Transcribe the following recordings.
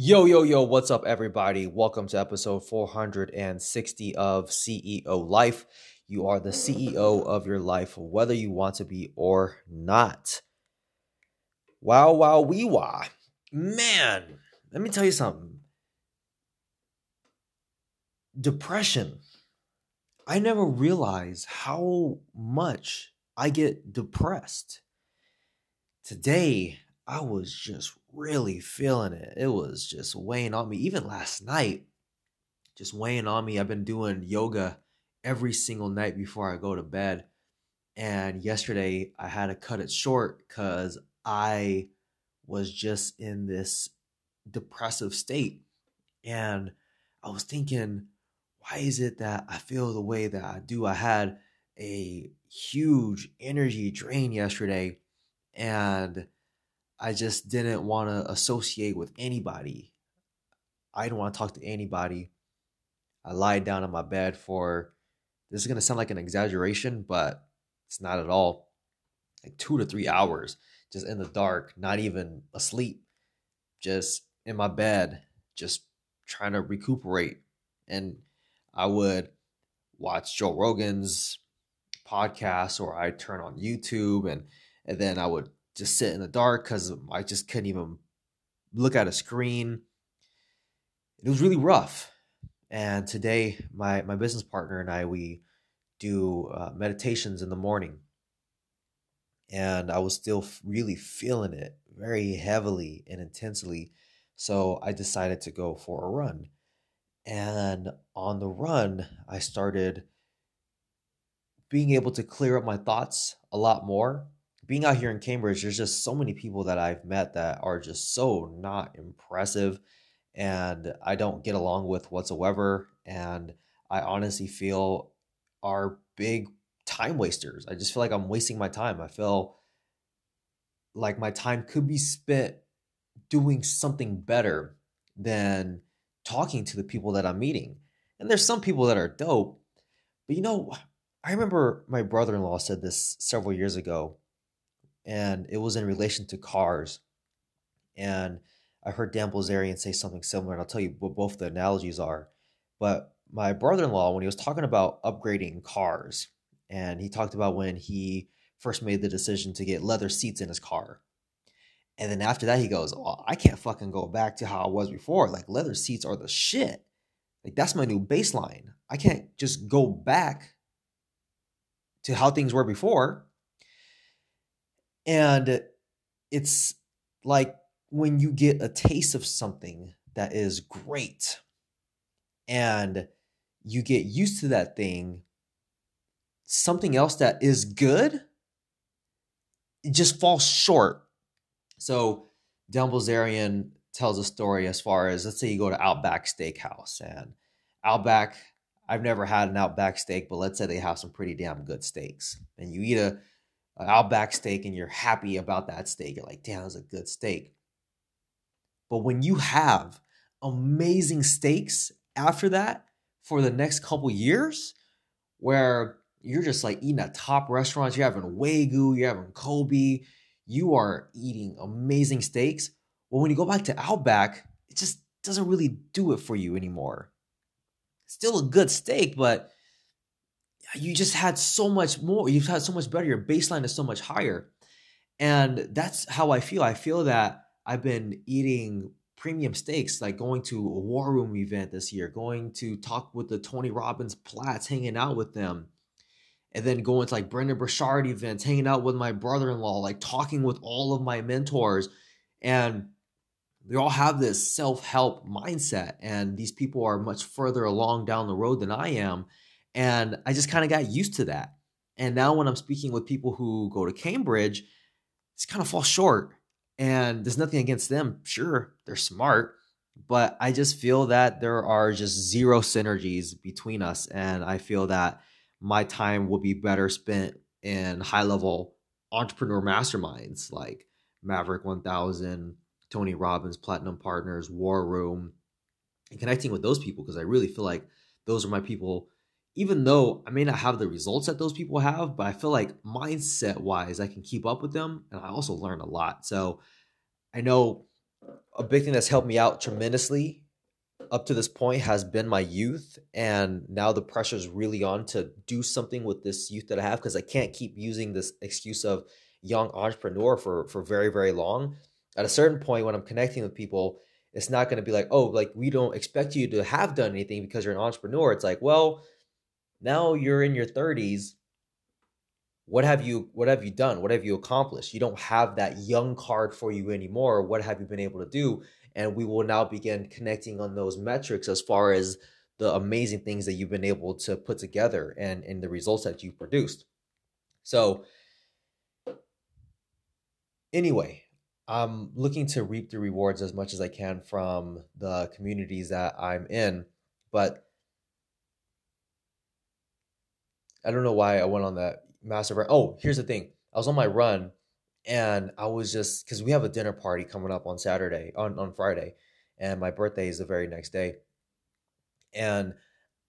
Yo, yo, yo, what's up, everybody? Welcome to episode 460 of CEO Life. You are the CEO of your life, whether you want to be or not. Wow, wow, wee wah. Man, let me tell you something. Depression. I never realized how much I get depressed. Today, I was just really feeling it. It was just weighing on me. Even last night, just weighing on me. I've been doing yoga every single night before I go to bed. And yesterday, I had to cut it short because I was just in this depressive state. And I was thinking, why is it that I feel the way that I do? I had a huge energy drain yesterday. And I just didn't want to associate with anybody. I didn't want to talk to anybody. I lied down on my bed for this is going to sound like an exaggeration, but it's not at all. Like two to three hours just in the dark, not even asleep, just in my bed, just trying to recuperate. And I would watch Joe Rogan's podcast or I'd turn on YouTube and and then I would just sit in the dark because I just couldn't even look at a screen. It was really rough. And today, my my business partner and I we do uh, meditations in the morning, and I was still really feeling it very heavily and intensely. So I decided to go for a run. And on the run, I started being able to clear up my thoughts a lot more being out here in Cambridge, there's just so many people that I've met that are just so not impressive and I don't get along with whatsoever. And I honestly feel are big time wasters. I just feel like I'm wasting my time. I feel like my time could be spent doing something better than talking to the people that I'm meeting. And there's some people that are dope, but you know, I remember my brother in law said this several years ago and it was in relation to cars. And I heard Dan Bilzerian say something similar, and I'll tell you what both the analogies are. But my brother in law, when he was talking about upgrading cars, and he talked about when he first made the decision to get leather seats in his car. And then after that, he goes, oh, I can't fucking go back to how I was before. Like, leather seats are the shit. Like, that's my new baseline. I can't just go back to how things were before. And it's like when you get a taste of something that is great and you get used to that thing, something else that is good, it just falls short. So, Bilzerian tells a story as far as let's say you go to Outback Steakhouse and Outback, I've never had an Outback steak, but let's say they have some pretty damn good steaks. And you eat a Uh, Outback steak and you're happy about that steak. You're like, damn, that's a good steak. But when you have amazing steaks after that for the next couple years, where you're just like eating at top restaurants, you're having Wagyu, you're having Kobe, you are eating amazing steaks. Well, when you go back to Outback, it just doesn't really do it for you anymore. Still a good steak, but you just had so much more. You've had so much better. Your baseline is so much higher. And that's how I feel. I feel that I've been eating premium steaks, like going to a War Room event this year, going to talk with the Tony Robbins Plats, hanging out with them, and then going to like Brendon Burchard events, hanging out with my brother in law, like talking with all of my mentors. And they all have this self help mindset. And these people are much further along down the road than I am. And I just kind of got used to that. And now when I'm speaking with people who go to Cambridge, it's kind of fall short. And there's nothing against them. Sure, they're smart, but I just feel that there are just zero synergies between us. And I feel that my time will be better spent in high level entrepreneur masterminds like Maverick 1000, Tony Robbins, Platinum Partners, War Room, and connecting with those people because I really feel like those are my people even though I may not have the results that those people have, but I feel like mindset wise, I can keep up with them and I also learn a lot. So I know a big thing that's helped me out tremendously up to this point has been my youth and now the pressure is really on to do something with this youth that i have because i can't keep using this excuse of young entrepreneur for for very very long at a certain point when i'm connecting with people it's not going to be like oh like we don't expect you to have done anything because you're an entrepreneur it's like well now you're in your 30s what have you what have you done? What have you accomplished? You don't have that young card for you anymore. What have you been able to do? And we will now begin connecting on those metrics as far as the amazing things that you've been able to put together and and the results that you've produced. So anyway i'm looking to reap the rewards as much as i can from the communities that i'm in but i don't know why i went on that massive run. oh here's the thing i was on my run and I was just because we have a dinner party coming up on Saturday on on Friday, and my birthday is the very next day, and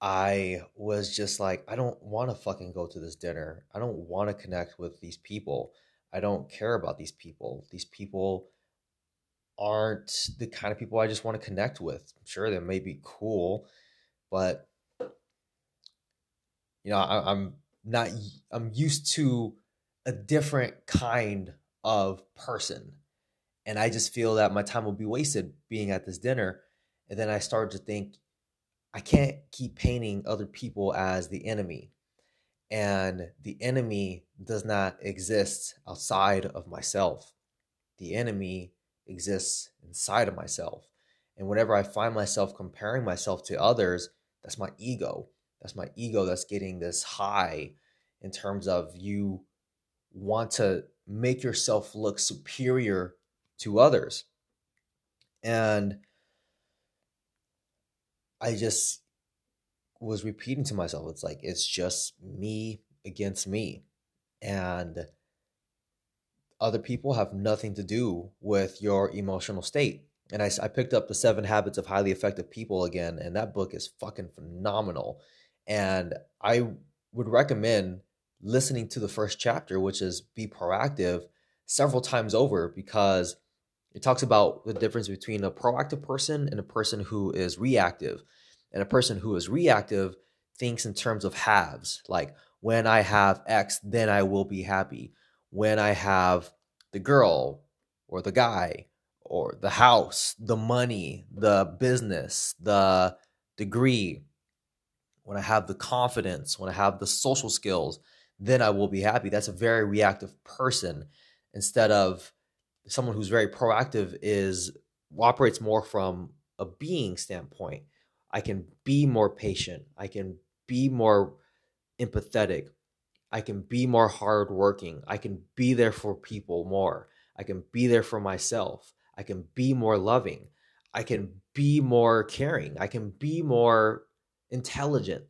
I was just like, I don't want to fucking go to this dinner. I don't want to connect with these people. I don't care about these people. These people aren't the kind of people I just want to connect with. Sure, they may be cool, but you know, I, I'm not. I'm used to a different kind of person. And I just feel that my time will be wasted being at this dinner. And then I started to think, I can't keep painting other people as the enemy. And the enemy does not exist outside of myself. The enemy exists inside of myself. And whenever I find myself comparing myself to others, that's my ego. That's my ego that's getting this high in terms of you want to make yourself look superior to others. And I just was repeating to myself, it's like, it's just me against me. And other people have nothing to do with your emotional state. And I, I picked up the seven habits of highly effective people again, and that book is fucking phenomenal. And I would recommend listening to the first chapter, which is be proactive, several times over because it talks about the difference between a proactive person and a person who is reactive. And a person who is reactive thinks in terms of halves, like when I have X, then I will be happy. When I have the girl or the guy or the house, the money, the business, the degree, when I have the confidence, when I have the social skills, then I will be happy. That's a very reactive person instead of someone who's very proactive is operates more from a being standpoint. I can be more patient. I can be more empathetic. I can be more hardworking. I can be there for people more. I can be there for myself. I can be more loving. I can be more caring. I can be more intelligent.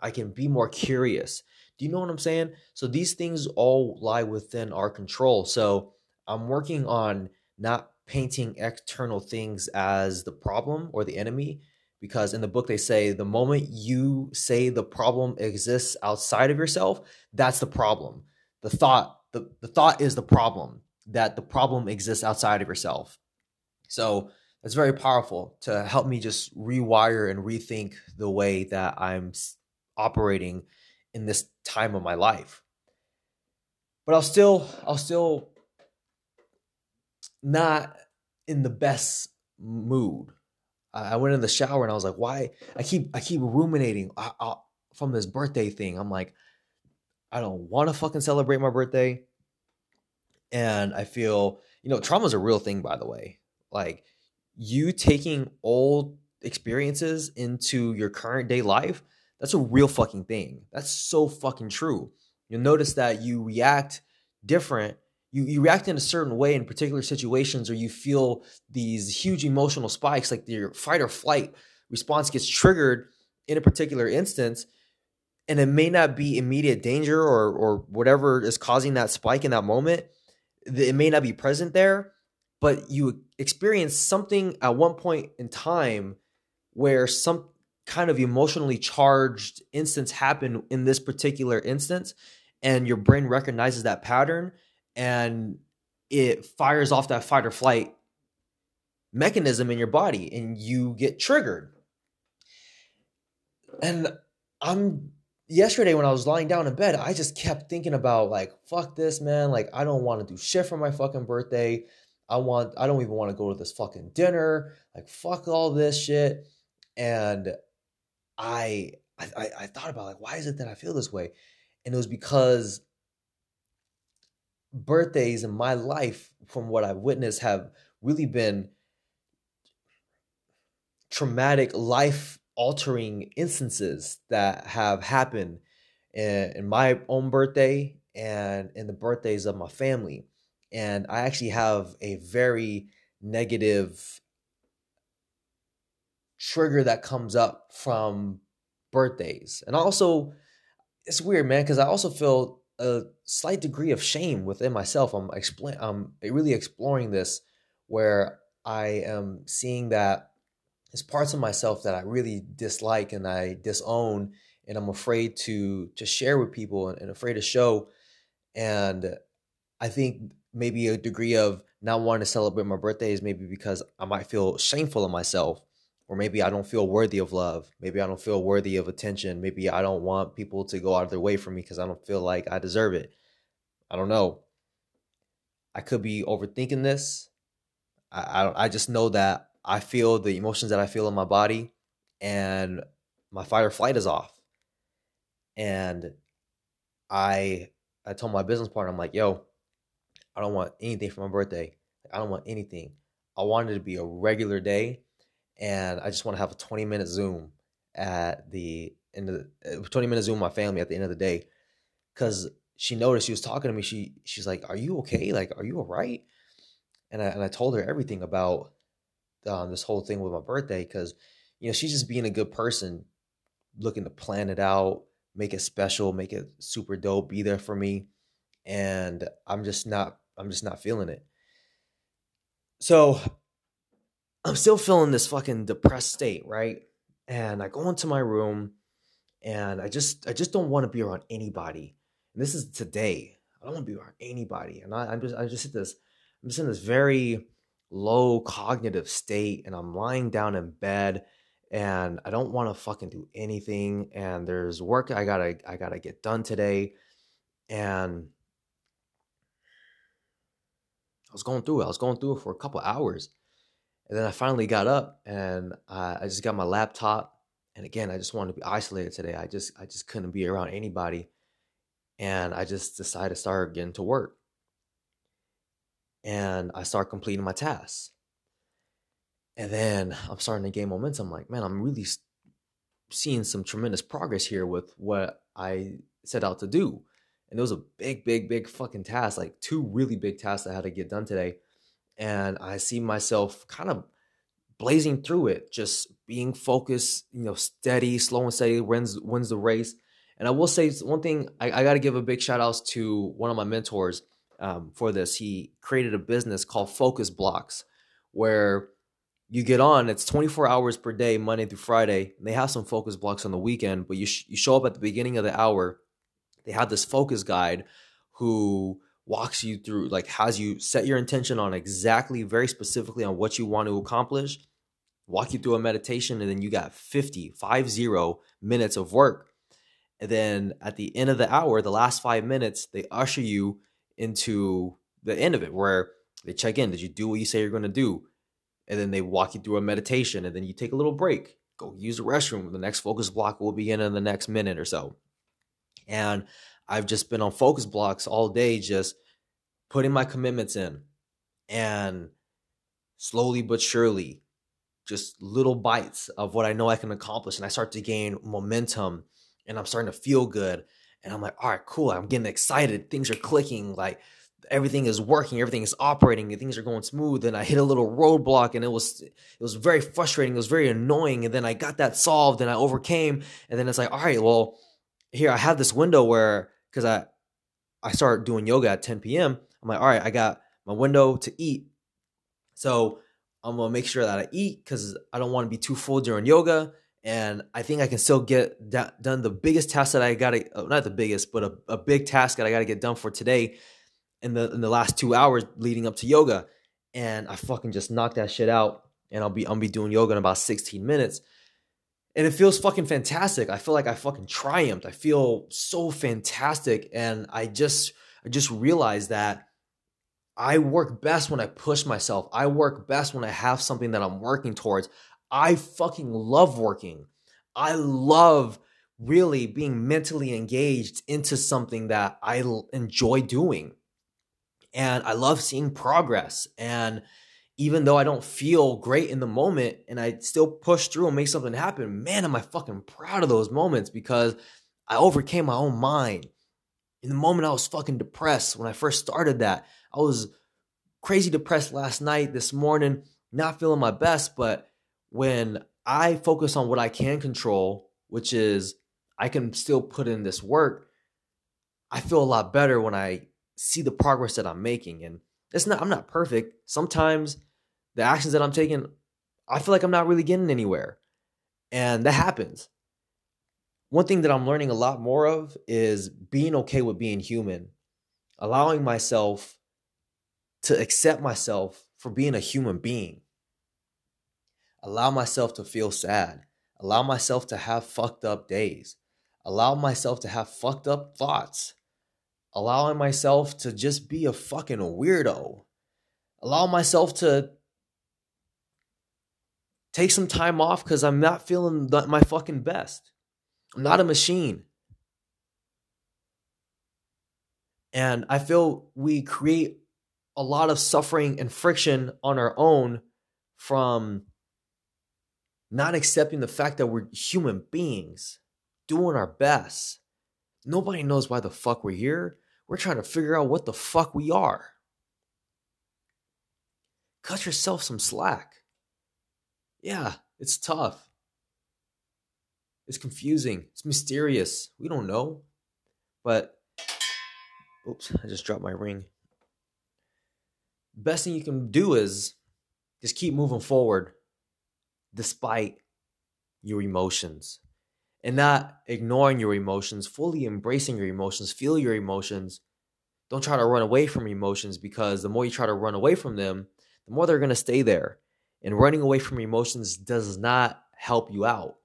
I can be more curious. Do you know what I'm saying? So these things all lie within our control. So I'm working on not painting external things as the problem or the enemy because in the book they say the moment you say the problem exists outside of yourself, that's the problem. The thought the, the thought is the problem that the problem exists outside of yourself. So it's very powerful to help me just rewire and rethink the way that I'm operating in this time of my life. But I'll still I'll still not in the best mood. I went in the shower and I was like, "Why?" I keep I keep ruminating I, I, from this birthday thing. I'm like, I don't want to fucking celebrate my birthday, and I feel you know trauma is a real thing, by the way. Like you taking old experiences into your current day life that's a real fucking thing. That's so fucking true. You'll notice that you react different. You, you react in a certain way in particular situations, or you feel these huge emotional spikes, like your fight or flight response gets triggered in a particular instance. And it may not be immediate danger or, or whatever is causing that spike in that moment. It may not be present there, but you experience something at one point in time where some kind of emotionally charged instance happened in this particular instance and your brain recognizes that pattern and it fires off that fight or flight mechanism in your body and you get triggered. And I'm yesterday when I was lying down in bed, I just kept thinking about like, fuck this, man. Like, I don't want to do shit for my fucking birthday. I want, I don't even want to go to this fucking dinner. Like, fuck all this shit. And I, I, I thought about like, why is it that I feel this way? And it was because birthdays in my life, from what I've witnessed, have really been traumatic life altering instances that have happened in, in, my own birthday and in the birthdays of my family. And I actually have a very negative trigger that comes up from birthdays. And also, it's weird, man, because I also feel a slight degree of shame within myself. I'm explain I'm really exploring this where I am seeing that there's parts of myself that I really dislike and I disown and I'm afraid to to share with people and, and afraid to show. And I think maybe a degree of not wanting to celebrate my birthday is maybe because I might feel shameful of myself or maybe I don't feel worthy of love. Maybe I don't feel worthy of attention. Maybe I don't want people to go out of their way for me because I don't feel like I deserve it. I don't know. I could be overthinking this. I I, I just know that I feel the emotions that I feel in my body, and my fight or flight is off. And I I told my business partner, I'm like, yo, I don't want anything for my birthday. I don't want anything. I want it to be a regular day and I just want to have a 20 minute Zoom at the end of the uh, 20 minute Zoom with my family at the end of the day. Cause she noticed she was talking to me. She she's like, Are you okay? Like, are you all right? And I and I told her everything about um, this whole thing with my birthday because you know she's just being a good person, looking to plan it out, make it special, make it super dope, be there for me, and I'm just not I'm just not feeling it. So I'm still feeling this fucking depressed state, right? And I go into my room and I just I just don't want to be around anybody. And this is today. I don't want to be around anybody. And I, am just I just hit this I'm just in this very low cognitive state and I'm lying down in bed and I don't want to fucking do anything and there's work I got to I got to get done today and I was going through it. I was going through it for a couple hours and then I finally got up and I, I just got my laptop. And again, I just wanted to be isolated today. I just I just couldn't be around anybody. And I just decided to start getting to work. And I start completing my tasks. And then I'm starting to gain momentum. I'm like, man, I'm really seeing some tremendous progress here with what I set out to do. And it was a big, big, big fucking task, like two really big tasks I had to get done today and I see myself kind of blazing through it, just being focused, you know, steady, slow and steady, wins wins the race. And I will say one thing, I, I got to give a big shout outs to one of my mentors um, for this. He created a business called Focus Blocks, where you get on. It's 24 hours per day, Monday through Friday. they have some focus blocks on the weekend, but you sh- you show up at the beginning of the hour. They have this focus guide who walks you through, like has you set your intention on exactly, very specifically on what you want to accomplish, walk you through a meditation, and then you got 50, five zero minutes of work. And then at the end of the hour, the last five minutes, they usher you into the end of it where they check in. Did you do what you say you're going to do? And then they walk you through a meditation, and then you take a little break, go use the restroom. The next focus block will begin in the next minute or so. And I've just been on focus blocks all day, just putting my commitments in and slowly but surely, just little bites of what I know I can accomplish. And I start to gain momentum and I'm starting to feel good. And I'm like, all right, cool. I'm getting excited. Things are clicking. Like everything is working, everything is operating, and things are going smooth. And I hit a little roadblock and it was it was very frustrating. It was very annoying. And then I got that solved and I overcame. And then it's like, all right, well, here I have this window where because I I start doing yoga at 10 p.m. I'm like, all right, I got my window to eat. So I'm gonna make sure that I eat because I don't want to be too full during yoga. And I think I can still get done the biggest task that I gotta, uh, not the biggest, but a, a big task that I gotta get done for today in the in the last two hours leading up to yoga. and I fucking just knocked that shit out. And I'll be I'll be doing yoga in about 16 minutes. And it feels fucking fantastic. I feel like I fucking triumphed. I feel so fantastic. And I just I just realized that I work best when I push myself. I work best when I have something that I'm working towards. I fucking love working. I love really being mentally engaged into something that I enjoy doing. And I love seeing progress. And even though I don't feel great in the moment and I still push through and make something happen, man, am I fucking proud of those moments because I overcame my own mind. In the moment I was fucking depressed when I first started that, I was crazy depressed last night, this morning, not feeling my best. But when I focus on what I can control, which is I can still put in this work, I feel a lot better when I see the progress that I'm making. And it's not, I'm not perfect. Sometimes the actions that I'm taking, I feel like I'm not really getting anywhere. And that happens. One thing that I'm learning a lot more of is being okay with being human, allowing myself to accept myself for being a human being, allow myself to feel sad, allow myself to have fucked up days, allow myself to have fucked up thoughts, allowing myself to just be a fucking weirdo, allow myself to take some time off because I'm not feeling my fucking best. I'm not a machine. And I feel we create a lot of suffering and friction on our own from not accepting the fact that we're human beings doing our best. Nobody knows why the fuck we're here. We're trying to figure out what the fuck we are. Cut yourself some slack. Yeah, it's tough. It's confusing. It's mysterious. We don't know. But, oops, I just dropped my ring best thing you can do is just keep moving forward despite your emotions and not ignoring your emotions, fully embracing your emotions, feel your emotions. Don't try to run away from emotions because the more you try to run away from them, the more they're going to stay there. And running away from emotions does not help you out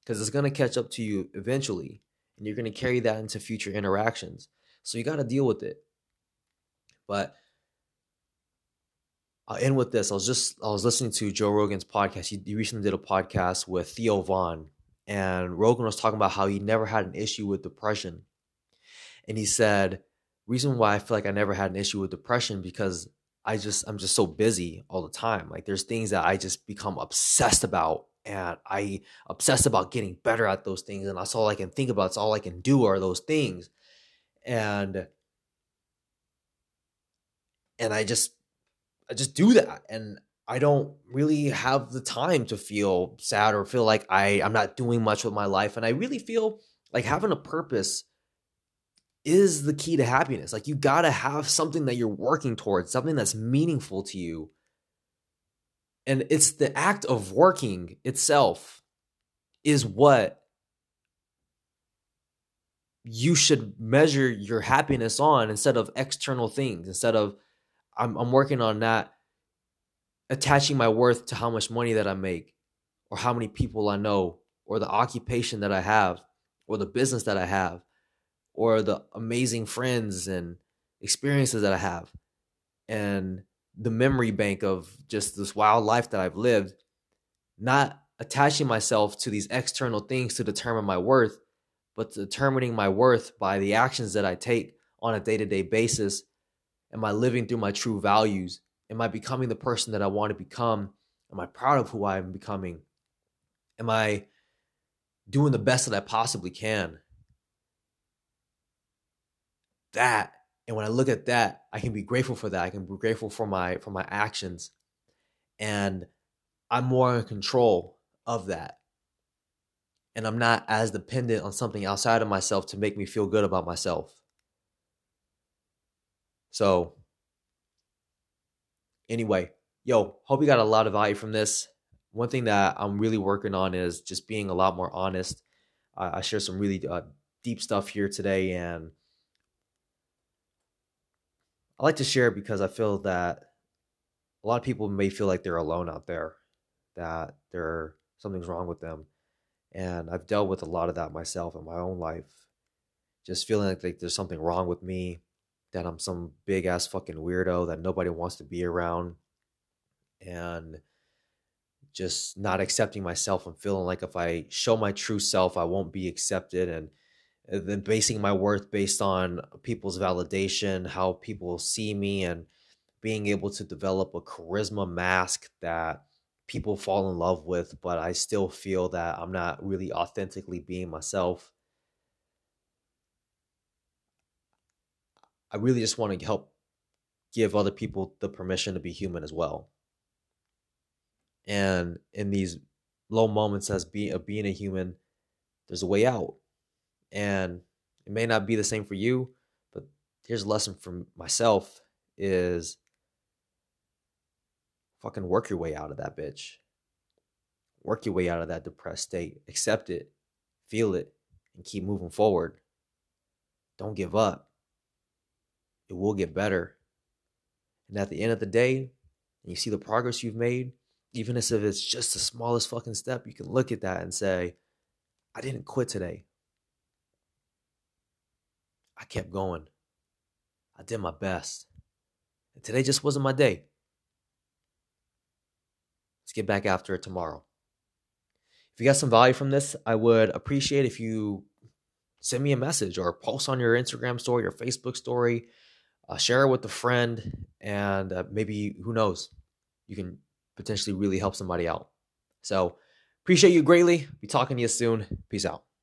because it's going to catch up to you eventually and you're going to carry that into future interactions. So you got to deal with it. But I'll end with this. I was just I was listening to Joe Rogan's podcast. He, he recently did a podcast with Theo Von, and Rogan was talking about how he never had an issue with depression, and he said, "Reason why I feel like I never had an issue with depression because I just I'm just so busy all the time. Like there's things that I just become obsessed about." And I obsess about getting better at those things, and that's all I can think about. It's all I can do are those things, and and I just I just do that. And I don't really have the time to feel sad or feel like I, I'm not doing much with my life. And I really feel like having a purpose is the key to happiness. Like you gotta have something that you're working towards, something that's meaningful to you. And it's the act of working itself is what you should measure your happiness on instead of external things, instead of I'm I'm working on not attaching my worth to how much money that I make or how many people I know or the occupation that I have or the business that I have or the amazing friends and experiences that I have and the memory bank of just this wild life that I've lived not attaching myself to these external things to determine my worth but determining my worth by the actions that I take on a day-to-day basis Am I living through my true values? Am I becoming the person that I want to become? Am I proud of who I am becoming? Am I doing the best that I possibly can? That, and when I look at that, I can be grateful for that. I can be grateful for my for my actions. And I'm more in control of that. And I'm not as dependent on something outside of myself to make me feel good about myself. So, anyway, yo, hope you got a lot of value from this. One thing that I'm really working on is just being a lot more honest. I, share some really uh, deep stuff here today, and I like to share because I feel that a a lot of people may feel like they're alone out there, that there something's wrong with them. And I've dealt with a lot of that myself in my own life. Just feeling like, like there's something wrong with me, that I'm some big ass fucking weirdo that nobody wants to be around. And just not accepting myself and feeling like if I show my true self, I won't be accepted. And uh, then basing my worth based on people's validation, how people see me, and being able to develop a charisma mask that people fall in love with, but I still feel that I'm not really authentically being myself. I really just want to help give other people the permission to be human as well. And in these low moments as being of being a human, there's a way out. And it may not be the same for you, but here's a lesson from myself is fucking work your way out of that bitch. Work your way out of that depressed state. Accept it, feel it, and keep moving forward. Don't give up. It will get better. And at the end of the day, and you see the progress you've made, even if it's just the smallest fucking step, you can look at that and say, I didn't quit today. I kept going. I did my best. And today just wasn't my day. Let's get back after it tomorrow. If you got some value from this, I would appreciate if you send me a message or post on your Instagram story or Facebook story. Uh, share it with a friend, and uh, maybe who knows, you can potentially really help somebody out. So, appreciate you greatly. Be talking to you soon. Peace out.